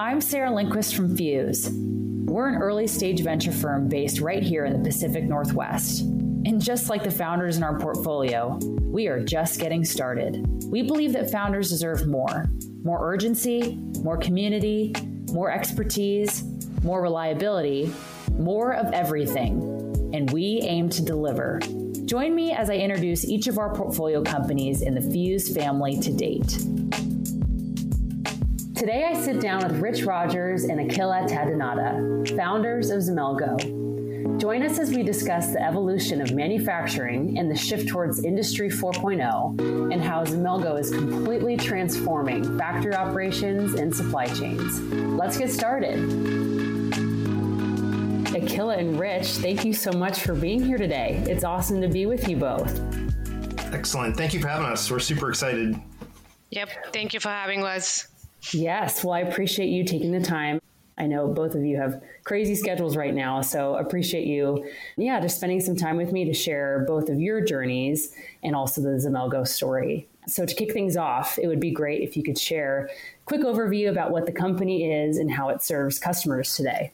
I'm Sarah Lindquist from Fuse. We're an early stage venture firm based right here in the Pacific Northwest. And just like the founders in our portfolio, we are just getting started. We believe that founders deserve more more urgency, more community, more expertise, more reliability, more of everything. And we aim to deliver. Join me as I introduce each of our portfolio companies in the Fuse family to date. Today I sit down with Rich Rogers and Akhila Tadinada, founders of Xemelgo. Join us as we discuss the evolution of manufacturing and the shift towards Industry 4.0 and how Xemelgo is completely transforming factory operations and supply chains. Let's get started. Akhila and Rich, thank you so much for being here today. It's awesome to be with you both. Excellent. Thank you for having us. We're super excited. Yep. Thank you for having us. Yes. Well, I appreciate you taking the time. I know both of you have crazy schedules right now, so appreciate you, yeah, just spending some time with me to share both of your journeys and also the Xemelgo story. So to kick things off, it would be great if you could share a quick overview about what the company is and how it serves customers today.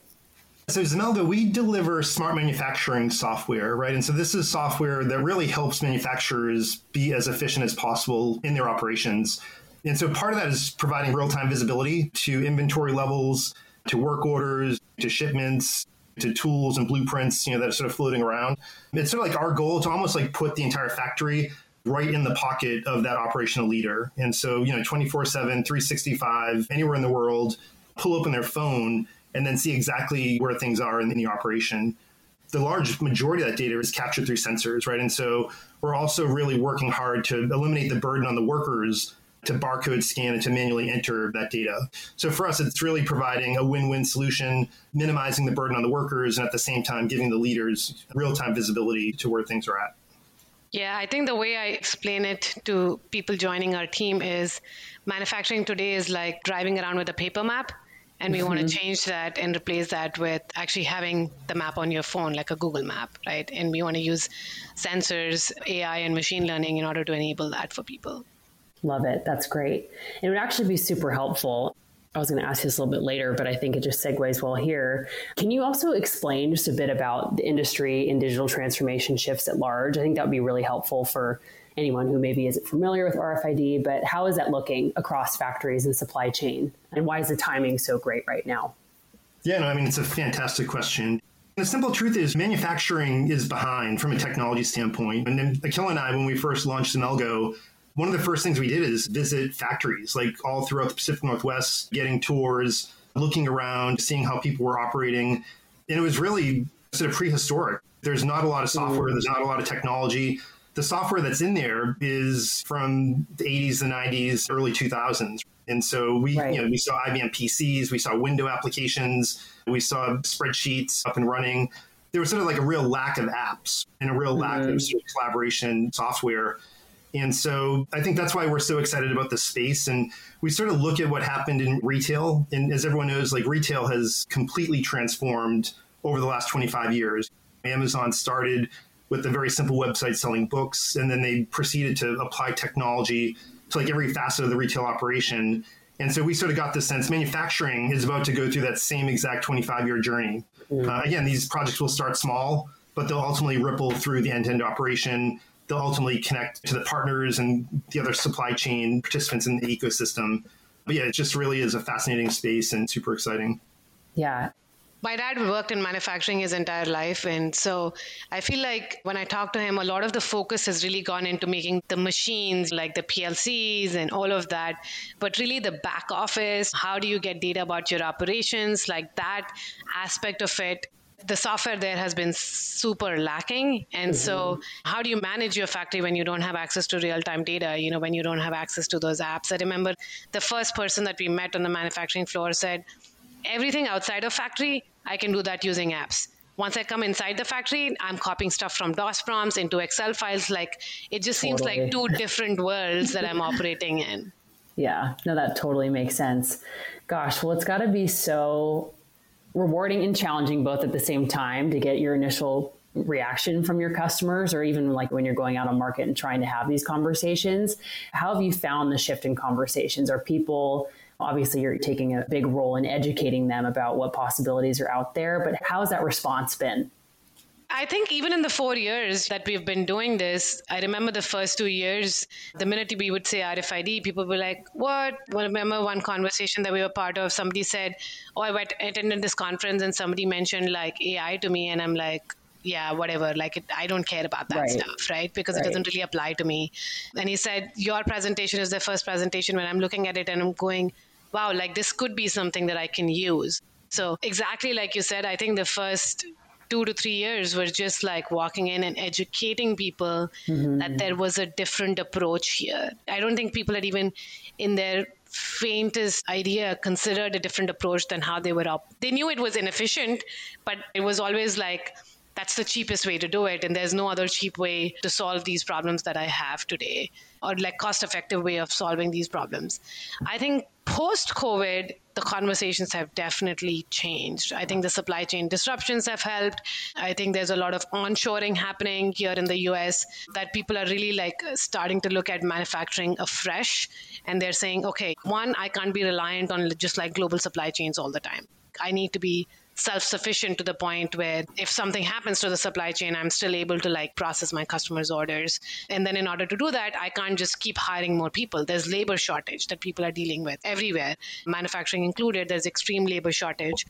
So Xemelgo, we deliver smart manufacturing software, right? And so this is software that really helps manufacturers be as efficient as possible in their operations. And so part of that is providing real-time visibility to inventory levels, to work orders, to shipments, to tools and blueprints, you know, that are sort of floating around. It's sort of like our goal to almost like put the entire factory right in the pocket of that operational leader. And so, you know, 24 7, 365, anywhere in the world, pull open their phone and then see exactly where things are in the operation. The large majority of that data is captured through sensors, right? And so we're also really working hard to eliminate the burden on the workers to barcode scan and to manually enter that data. So for us, it's really providing a win win solution, minimizing the burden on the workers, and at the same time, giving the leaders real time visibility to where things are at. Yeah, I think the way I explain it to people joining our team is manufacturing today is like driving around with a paper map. And we mm-hmm. want to change that and replace that with actually having the map on your phone, like a Google map, right? And we want to use sensors, AI, and machine learning in order to enable that for people. Love it. That's great. It would actually be super helpful. I was going to ask this a little bit later, but I think it just segues well here. Can you also explain just a bit about the industry and digital transformation shifts at large? I think that would be really helpful for anyone who maybe isn't familiar with RFID, but how is that looking across factories and supply chain? And why is the timing so great right now? Yeah, no, I mean, it's a fantastic question. The simple truth is manufacturing is behind from a technology standpoint. And then Akhila and I, when we first launched Xemelgo, one of the first things we did is visit factories, like all throughout the Pacific Northwest, getting tours, looking around, seeing how people were operating. And it was really sort of prehistoric. There's not a lot of software, there's not a lot of technology. The software that's in there is from the 80s, the 90s, early 2000s. And so we, right. you know, we saw IBM PCs, we saw window applications, we saw spreadsheets up and running. There was sort of like a real lack of apps and a real mm-hmm. lack of mm-hmm. sort of collaboration software. And so I think that's why we're so excited about the space. And we sort of look at what happened in retail. And as everyone knows, like retail has completely transformed over the last 25 years. Amazon started with a very simple website selling books, and then they proceeded to apply technology to like every facet of the retail operation. And so we sort of got the sense manufacturing is about to go through that same exact 25 year journey. Mm. Uh, again, these projects will start small, but they'll ultimately ripple through the end to end operation they'll ultimately connect to the partners and the other supply chain participants in the ecosystem. But yeah, it just really is a fascinating space and super exciting. Yeah. My dad worked in manufacturing his entire life. And so I feel like when I talk to him, a lot of the focus has really gone into making the machines like the PLCs and all of that. But really, the back office, how do you get data about your operations, like that aspect of it the software there has been super lacking. And mm-hmm. so, how do you manage your factory when you don't have access to real time data? You know, when you don't have access to those apps? I remember the first person that we met on the manufacturing floor said, Everything outside of factory, I can do that using apps. Once I come inside the factory, I'm copying stuff from DOS prompts into Excel files. Like, it just seems totally. like two different worlds that I'm operating in. Yeah, no, that totally makes sense. Gosh, well, it's got to be so rewarding and challenging both at the same time to get your initial reaction from your customers or even like when you're going out on market and trying to have these conversations how have you found the shift in conversations are people Obviously, you're taking a big role in educating them about what possibilities are out there, but how has that response been? I think even in the four years that we've been doing this, I remember the first two years, the minute we would say RFID, people were like, What? Well, I remember one conversation that we were part of. Somebody said, Oh, I went attended this conference and somebody mentioned like AI to me. And I'm like, yeah, whatever. Like, it, I don't care about that right. stuff, right? Because right. it doesn't really apply to me. And he said, Your presentation is the first presentation when I'm looking at it and I'm going, wow, like this could be something that I can use. So, exactly like you said, I think the first two to three years were just like walking in and educating people mm-hmm. that there was a different approach here. I don't think people had even in their faintest idea considered a different approach than how they were up. They knew it was inefficient, but it was always like, that's the cheapest way to do it and there's no other cheap way to solve these problems that i have today or like cost effective way of solving these problems i think post covid the conversations have definitely changed. I think the supply chain disruptions have helped. I think there's a lot of onshoring happening here in the us that people are really like starting to look at manufacturing afresh. And they're saying okay one i can't be reliant on just like global supply chains all the time. I need to be self sufficient to the point where if something happens to the supply chain, I'm still able to like process my customers' orders. And then in order to do that, I can't just keep hiring more people. There's labor shortage that people are dealing with everywhere, manufacturing included. There's extreme labor shortage.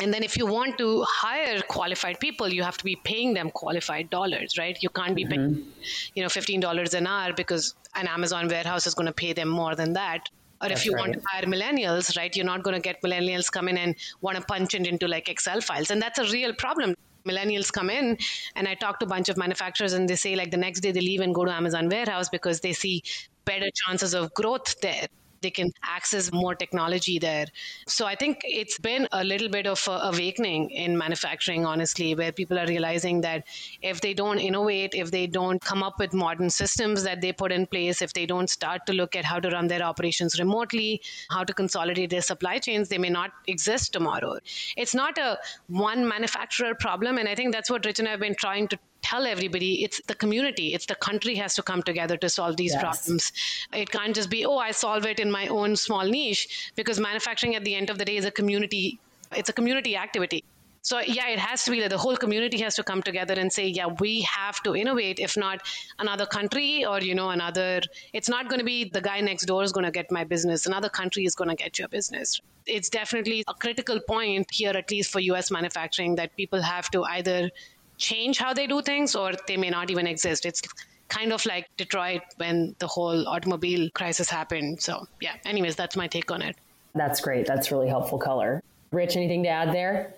And then if you want to hire qualified people, you have to be paying them qualified dollars, right? You can't be mm-hmm. paying, you know, $15 an hour because an Amazon warehouse is going to pay them more than that. Or That's if you right. want to hire millennials, right, you're not going to get millennials come in and want to punch it into like Excel files. And that's a real problem millennials come in and i talk to a bunch of manufacturers and they say like the next day they leave and go to amazon warehouse because they see better chances of growth there they can access more technology there. So I think it's been a little bit of awakening in manufacturing, honestly, where people are realizing that if they don't innovate, if they don't come up with modern systems that they put in place, if they don't start to look at how to run their operations remotely, how to consolidate their supply chains, they may not exist tomorrow. It's not a one manufacturer problem. And I think that's what Rich and I have been trying to tell everybody it's the community, it's the country has to come together to solve these yes. problems. It can't just be, oh, I solve it in my own small niche, because manufacturing at the end of the day is a community, it's a community activity. So yeah, it has to be that the whole community has to come together and say, yeah, we have to innovate. If not, another country or you know another, it's not going to be the guy next door is going to get my business. Another country is going to get your business. It's definitely a critical point here, at least for U.S. manufacturing, that people have to either change how they do things or they may not even exist. It's kind of like Detroit when the whole automobile crisis happened. So, yeah, anyways, that's my take on it. That's great. That's really helpful color. Rich, anything to add there?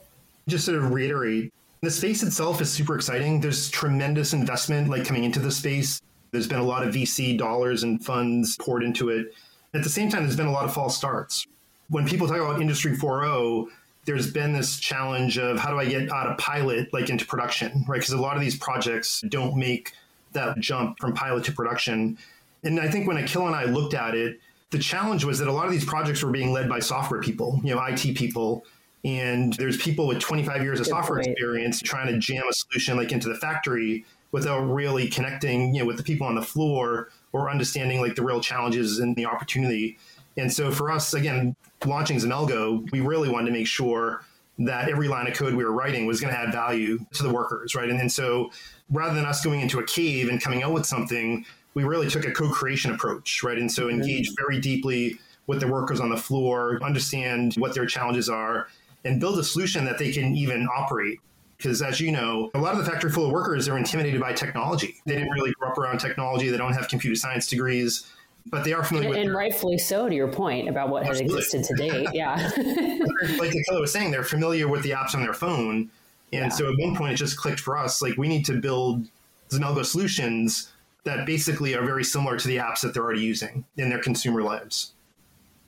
Just to reiterate, the space itself is super exciting. There's tremendous investment like coming into the space. There's been a lot of VC dollars and funds poured into it. At the same time, there's been a lot of false starts. When people talk about Industry 4.0, there's been this challenge of how do I get out of pilot like into production, right? Because a lot of these projects don't make that jump from pilot to production. And I think when Akhil and I looked at it, the challenge was that a lot of these projects were being led by software people, you know, IT people. And there's people with 25 years of Good software point. experience trying to jam a solution like into the factory without really connecting, you know, with the people on the floor or understanding like the real challenges and the opportunity. And so for us, again, launching Xemelgo, we really wanted to make sure that every line of code we were writing was going to add value to the workers, right? And, and so rather than us going into a cave and coming out with something, we really took a co-creation approach, right? And so mm-hmm. engage very deeply with the workers on the floor, understand what their challenges are, and build a solution that they can even operate. Because as you know, a lot of the factory full of workers are intimidated by technology. They didn't really grow up around technology. They don't have computer science degrees but they are familiar and, with. And rightfully so, to your point about what Absolutely. has existed to date. Yeah. like Akhil was saying, they're familiar with the apps on their phone. And yeah. so at one point, it just clicked for us like, we need to build Xemelgo solutions that basically are very similar to the apps that they're already using in their consumer lives.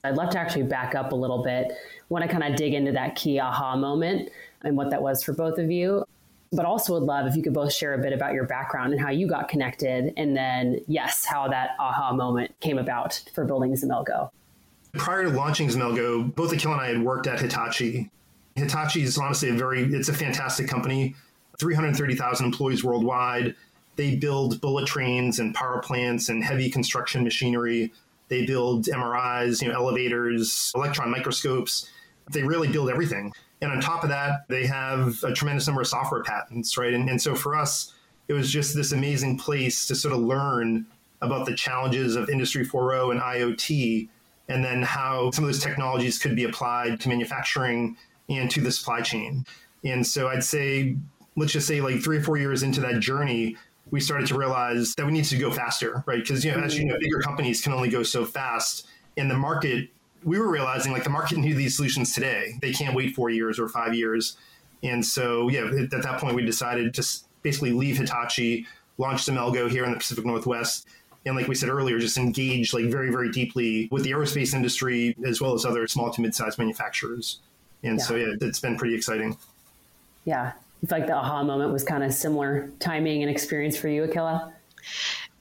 I'd love to actually back up a little bit. Want to kind of dig into that key aha moment and what that was for both of you but also would love if you could both share a bit about your background and how you got connected. And then, yes, how that aha moment came about for building Xemelgo. Prior to launching Xemelgo, both Akhil and I had worked at Hitachi. Hitachi is honestly a very, it's a fantastic company, 330,000 employees worldwide. They build bullet trains and power plants and heavy construction machinery They build MRIs, you know, elevators, electron microscopes. They really build everything. And on top of that, they have a tremendous number of software patents, right? And, and so for us, it was just this amazing place to sort of learn about the challenges of Industry 4.0 and IoT, and then how some of those technologies could be applied to manufacturing and to the supply chain. And so I'd say, let's just say like three or four years into that journey, we started to realize that we needed to go faster, right? Because you know, as you know, bigger companies can only go so fast. and the market, we were realizing like the market needed these solutions today. They can't wait four years or five years. And so, yeah, at that point, we decided to basically leave Hitachi, launch Xemelgo here in the Pacific Northwest, and like we said earlier, just engage like very, very deeply with the aerospace industry as well as other small to mid-sized manufacturers. And yeah. so, yeah, it's been pretty exciting. Yeah, it's like the aha moment was kind of similar timing and experience for you, Akhila.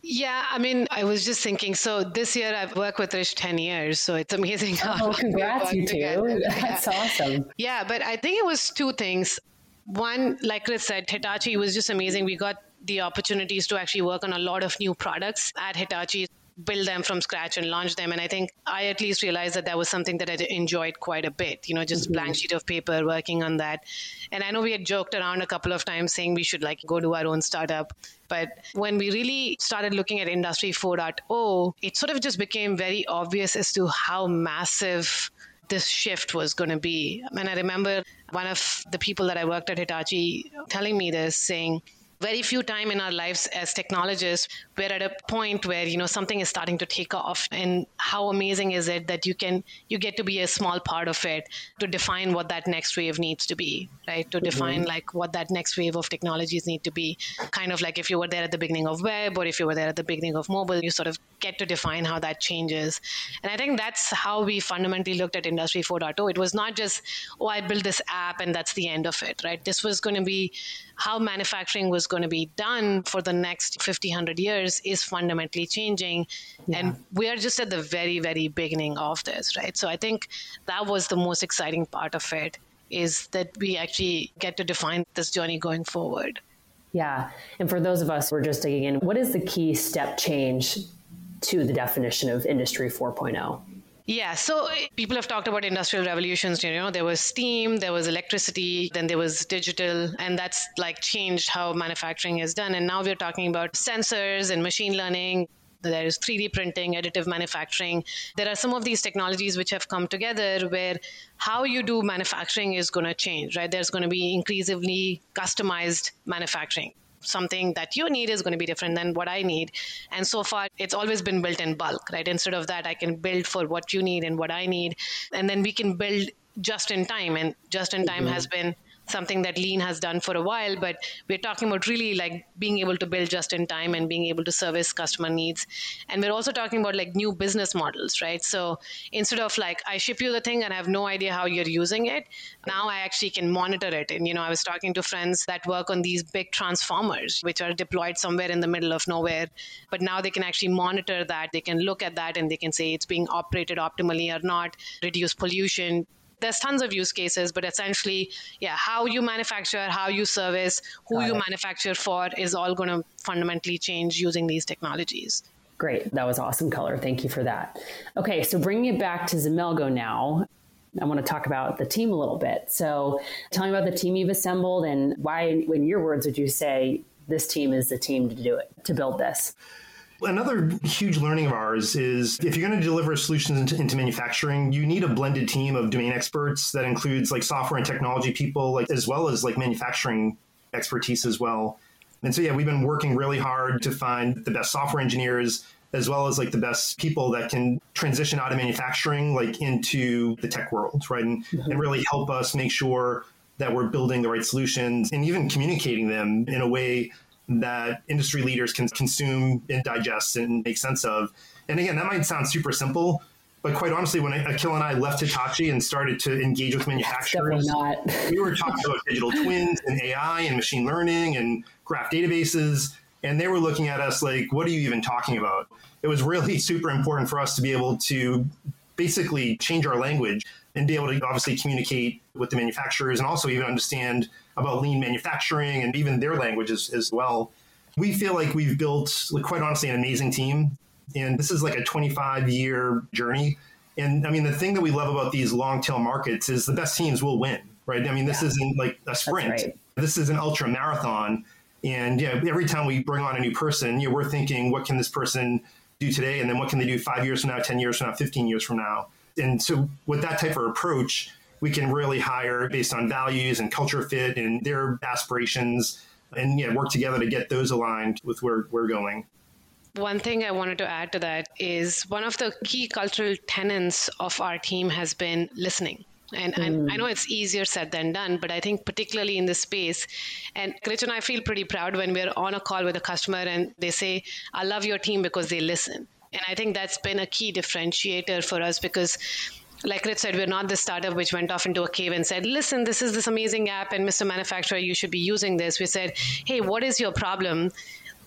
Yeah, I mean, I was just thinking. So this year I've worked with Rich ten years, so it's amazing. How oh, congrats, you too! That's yeah. awesome. Yeah, but I think it was two things. One, like Chris said, Hitachi was just amazing. We got the opportunities to actually work on a lot of new products at Hitachi build them from scratch and launch them. And I think I at least realized that that was something that I enjoyed quite a bit, you know, just mm-hmm. blank sheet of paper working on that. And I know we had joked around a couple of times saying we should like go do our own startup. But when we really started looking at Industry 4.0, it sort of just became very obvious as to how massive this shift was going to be. And I remember one of the people that I worked at Hitachi telling me this, saying, very few time in our lives as technologists we're at a point where you know something is starting to take off. And how amazing is it that you can you get to be a small part of it to define what that next wave needs to be right? To define mm-hmm. like what that next wave of technologies need to be. Kind of like if you were there at the beginning of web or if you were there at the beginning of mobile you sort of get to define how that changes and i think that's how we fundamentally looked at industry 4.0 it was not just oh i built this app and that's the end of it right this was going to be how manufacturing was going to be done for the next 50, 100 years is fundamentally changing. Yeah. And we are just at the very, very beginning of this, right? So I think that was the most exciting part of it is that we actually get to define this journey going forward. Yeah. And for those of us who are just digging in, what is the key step change to the definition of Industry 4.0? Yeah, so people have talked about industrial revolutions. You know, there was steam, there was electricity, then there was digital, and that's like changed how manufacturing is done. And now we're talking about sensors and machine learning. There is 3D printing, additive manufacturing. There are some of these technologies which have come together where how you do manufacturing is going to change, right? There's going to be increasingly customized manufacturing something that you need is going to be different than what I need. And so far, it's always been built in bulk, right? Instead of that, I can build for what you need and what I need. And then we can build just in time. And just in time mm-hmm. has been something that lean has done for a while but we're talking about really like being able to build just in time and being able to service customer needs. And we're also talking about like new business models right? So instead of like i ship you the thing and i have no idea how you're using it now i actually can monitor it. And you know i was talking to friends that work on these big transformers which are deployed somewhere in the middle of nowhere but now they can actually monitor that. They can look at that and they can say it's being operated optimally or not reduce pollution there's tons of use cases, but essentially, yeah, how you manufacture, how you service, who Got you it. manufacture for is all going to fundamentally change using these technologies. Great. That was awesome color. Thank you for that. Okay, so bringing it back to Xemelgo now. I want to talk about the team a little bit. So, tell me about the team you've assembled and why, in your words, would you say this team is the team to do it, to build this? Another huge learning of ours is if you're going to deliver solutions into, into, manufacturing, you need a blended team of domain experts that includes like software and technology people, like as well as like manufacturing expertise as well. And so yeah, we've been working really hard to find the best software engineers as well as like the best people that can transition out of manufacturing like into the tech world, right? And, mm-hmm. and really help us make sure that we're building the right solutions and even communicating them in a way that industry leaders can consume and digest and make sense of. And again, that might sound super simple, but quite honestly, when Akhil and I left Hitachi and started to engage with manufacturers, we were talking about digital twins and AI and machine learning and graph databases. And they were looking at us like, what are you even talking about? It was really super important for us to be able to basically change our language and be able to obviously communicate with the manufacturers and also even understand about lean manufacturing and even their languages as well. We feel like we've built, like, quite honestly, an amazing team. And this is like a 25 year journey. And I mean, the thing that we love about these long tail markets is the best teams will win, right? I mean, this yeah. isn't like a sprint. Right. This is an ultra marathon. And yeah, every time we bring on a new person, you know, we're thinking, what can this person do today? And then what can they do five years from now, 10 years from now, 15 years from now? And so with that type of approach, we can really hire based on values and culture fit and their aspirations and yeah, work together to get those aligned with where we're going. One thing I wanted to add to that is one of the key cultural tenets of our team has been listening. And, mm. and, I know it's easier said than done, but I think particularly in this space, and and I feel pretty proud when we're on a call with a customer and they say, I love your team because they listen. And I think that's been a key differentiator for us because like Rich said, we're not the startup which went off into a cave and said, listen, this is this amazing app, and Mr. Manufacturer, you should be using this. We said, hey, what is your problem?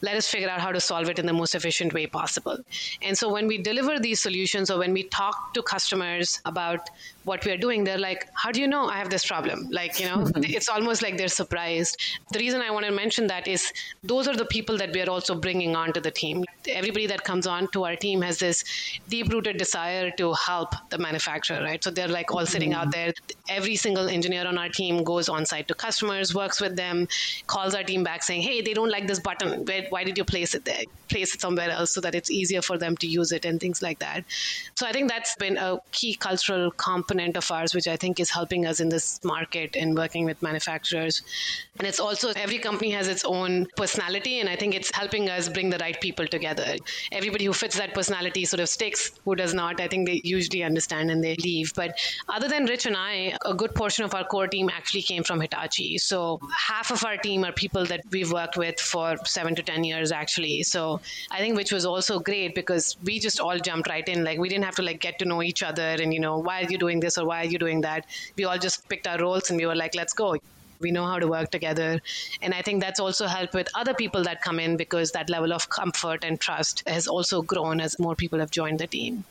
let us figure out how to solve it in the most efficient way possible. And so when we deliver these solutions or when we talk to customers about what we are doing, they're like, How do you know I have this problem? Like, you know, it's almost like they're surprised. The reason I want to mention that is those are the people that we are also bringing onto the team. Everybody that comes on to our team has this deep rooted desire to help the manufacturer, right? So they're like all sitting out mm-hmm. there. Every single engineer on our team goes on site to customers, works with them, calls our team back saying, Hey, they don't like this button. Where, why did you place it there? Place it somewhere else so that it's easier for them to use it and things like that. So I think that's been a key cultural component of ours, which I think is helping us in this market and working with manufacturers. And it's also every company has its own personality, and I think it's helping us bring the right people together. Everybody who fits that personality sort of sticks. Who does not, I think they usually understand and they leave. But other than Rich and I, a good portion of our core team actually came from Hitachi. So half of our team are people that we've worked with for seven to 10 years actually. So I think which was also great because we just all jumped right in. Like we didn't have to like get to know each other and, you know, why are you doing this or why are you doing that? We all just picked our roles and we were like, let's go we know how to work together and i think that's also helped with other people that come in because that level of comfort and trust has also grown as more people have joined the team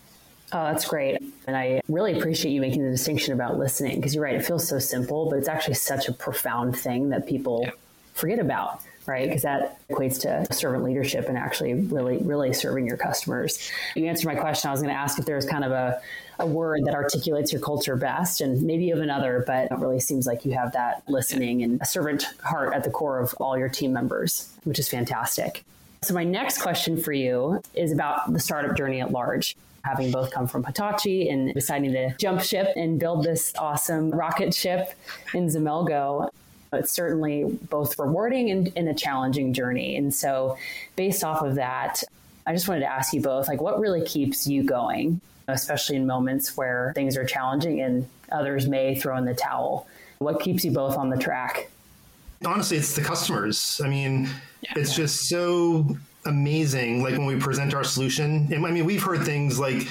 Oh, that's great. And I really appreciate you making the distinction about listening because you're right. It feels so simple, but it's actually such a profound thing that people yeah. forget about right? Because that equates to servant leadership and actually really, really serving your customers. You answered my question. I was going to ask if there's kind of a, a word that articulates your culture best, and maybe have another, but it really seems like you have that listening and a servant heart at the core of all your team members, which is fantastic. So, my next question for you is about the startup journey at large having both come from Hitachi and deciding to jump ship and build this awesome rocket ship in Xemelgo. It's certainly both rewarding and, and a challenging journey. And so, based off of that, I just wanted to ask you both like, what really keeps you going, especially in moments where things are challenging and others may throw in the towel? What keeps you both on the track? Honestly, it's the customers. I mean, yeah. it's just so amazing. Like when we present our solution, and I mean, we've heard things like,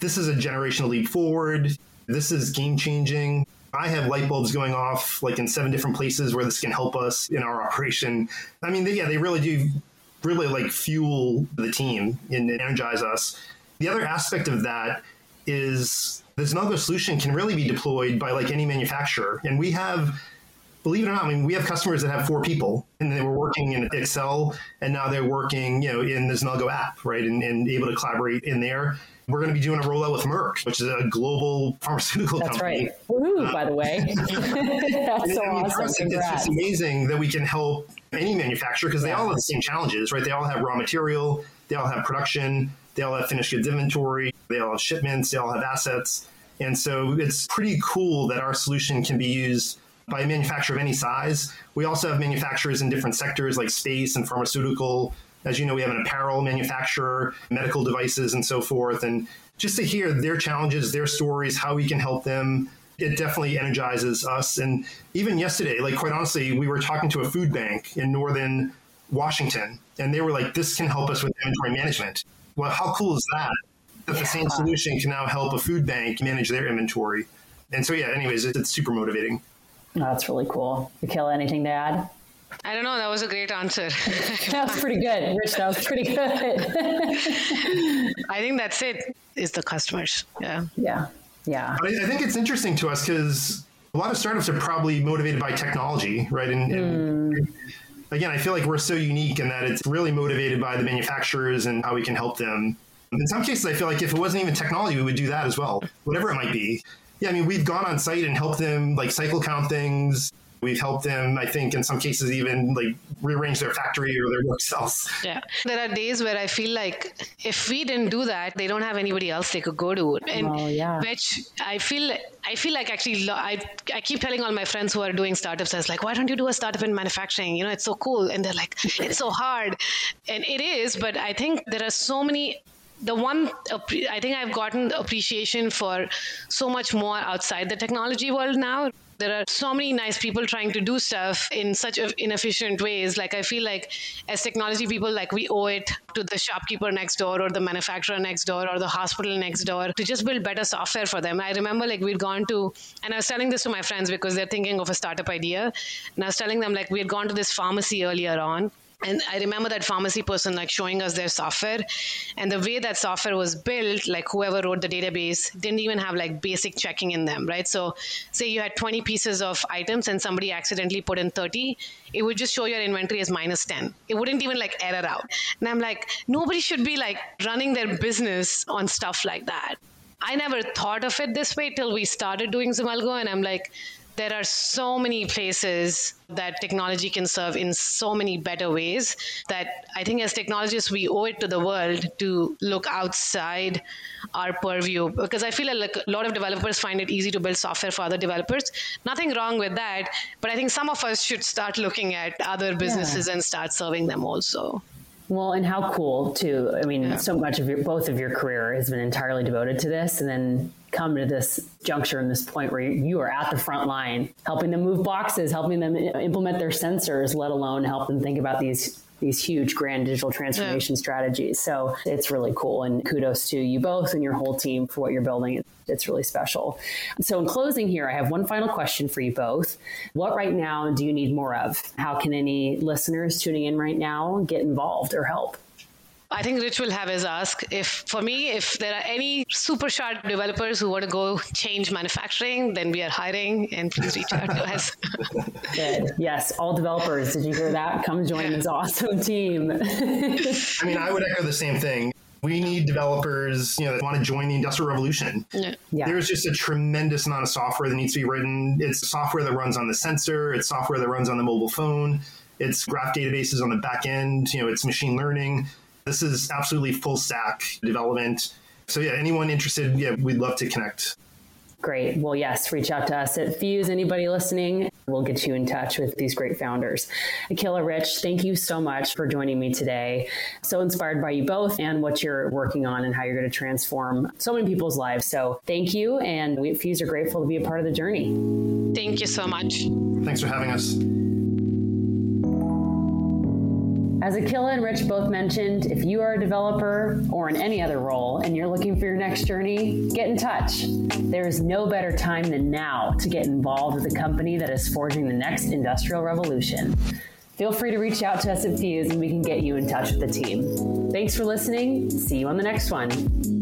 this is a generational leap forward. This is game changing. I have light bulbs going off like in seven different places where this can help us in our operation. I mean, they, yeah, they really do really like fuel the team and energize us. The other aspect of that is this Xemelgo solution can really be deployed by like any manufacturer. And we have, believe it or not, I mean, we have customers that have four people and they were working in Excel and now they're working, you know, in the Xemelgo app, right? And, and able to collaborate in there. We're going to be doing a rollout with Merck, which is a global pharmaceutical That's company. That's right. Woohoo, uh, by the way. That's so awesome. It's, it's amazing that we can help any manufacturer because they all have the same challenges, right? They all have raw material, they all have production, they all have finished goods inventory, they all have shipments, they all have assets. And so it's pretty cool that our solution can be used by a manufacturer of any size. We also have manufacturers in different sectors like space and pharmaceutical, as you know, we have an apparel manufacturer, medical devices, and so forth. And just to hear their challenges, their stories, how we can help them, it definitely energizes us. And even yesterday, like quite honestly, we were talking to a food bank in northern Washington, and they were like, "This can help us with inventory management." Well, how cool is that? That the same solution can now help a food bank manage their inventory. And so, yeah. Anyways, it's, it's super motivating. That's really cool. Michaela, anything to add? I don't know. That was a great answer. that was pretty good, Rich. That was pretty good. I think that's it. Is the customers? Yeah. Yeah. Yeah. I, I think it's interesting to us because a lot of startups are probably motivated by technology, right? And, and mm. again, I feel like we're so unique in that it's really motivated by the manufacturers and how we can help them. In some cases, I feel like if it wasn't even technology, we would do that as well, whatever it might be. Yeah, I mean, we've gone on site and helped them like cycle count things, We've helped them, I think, in some cases, even like rearrange their factory or their work cells. Yeah. There are days where I feel like if we didn't do that, they don't have anybody else they could go to. And oh, yeah. which I feel I feel like actually I, I keep telling all my friends who are doing startups, I was like, why don't you do a startup in manufacturing? You know, it's so cool. And they're like, it's so hard. And it is, but I think there are so many the one I think I've gotten appreciation for so much more outside the technology world now there are so many nice people trying to do stuff in such inefficient ways. Like i feel like as technology people like we owe it to the shopkeeper next door or the manufacturer next door or the hospital next door to just build better software for them. I remember like we'd gone to and i was telling this to my friends because they're thinking of a startup idea. And i was telling them like we had gone to this pharmacy earlier on and i remember that pharmacy person like showing us their software. And the way that software was built like whoever wrote the database didn't even have like basic checking in them right? So say you had 20 pieces of items and somebody accidentally put in 30 it would just show your inventory as minus 10 it wouldn't even like error out. And i'm like nobody should be like running their business on stuff like that. I never thought of it this way till we started doing Xemelgo, and I'm like, there are so many places that technology can serve in so many better ways that I think as technologists, we owe it to the world to look outside our purview because I feel like a lot of developers find it easy to build software for other developers. Nothing wrong with that, but I think some of us should start looking at other businesses yeah. and start serving them also. Well, and how cool too. I mean, yeah. so much of your both of your career has been entirely devoted to this, and then come to this juncture and this point where you are at the front line, helping them move boxes, helping them implement their sensors, let alone help them think about these these huge grand digital transformation yeah. strategies. So it's really cool. And kudos to you both and your whole team for what you're building. It's really special. So, in closing, here, I have one final question for you both. What right now do you need more of? How can any listeners tuning in right now get involved or help? I think Rich will have his ask. If for me, if there are any super sharp developers who want to go change manufacturing, then we are hiring, and please reach out to us. Good. Yes, all developers. Did you hear that? Come join this awesome team. I mean, I would echo the same thing. We need developers, you know, that want to join the industrial revolution. Yeah. yeah. There's just a tremendous amount of software that needs to be written. It's software that runs on the sensor. It's software that runs on the mobile phone. It's graph databases on the back end. You know, it's machine learning. This is absolutely full stack development. So yeah, anyone interested, yeah, we'd love to connect. Great. Well, yes, reach out to us at Fuse. Anybody listening, we'll get you in touch with these great founders. Akhila Rich, thank you so much for joining me today. So inspired by you both and what you're working on and how you're going to transform so many people's lives. So thank you. And we at Fuse are grateful to be a part of the journey. Thank you so much. Thanks for having us. As Akhila and Rich both mentioned, if you are a developer or in any other role and you're looking for your next journey, get in touch. There is no better time than now to get involved with a company that is forging the next industrial revolution. Feel free to reach out to us at Fuse and we can get you in touch with the team. Thanks for listening. See you on the next one.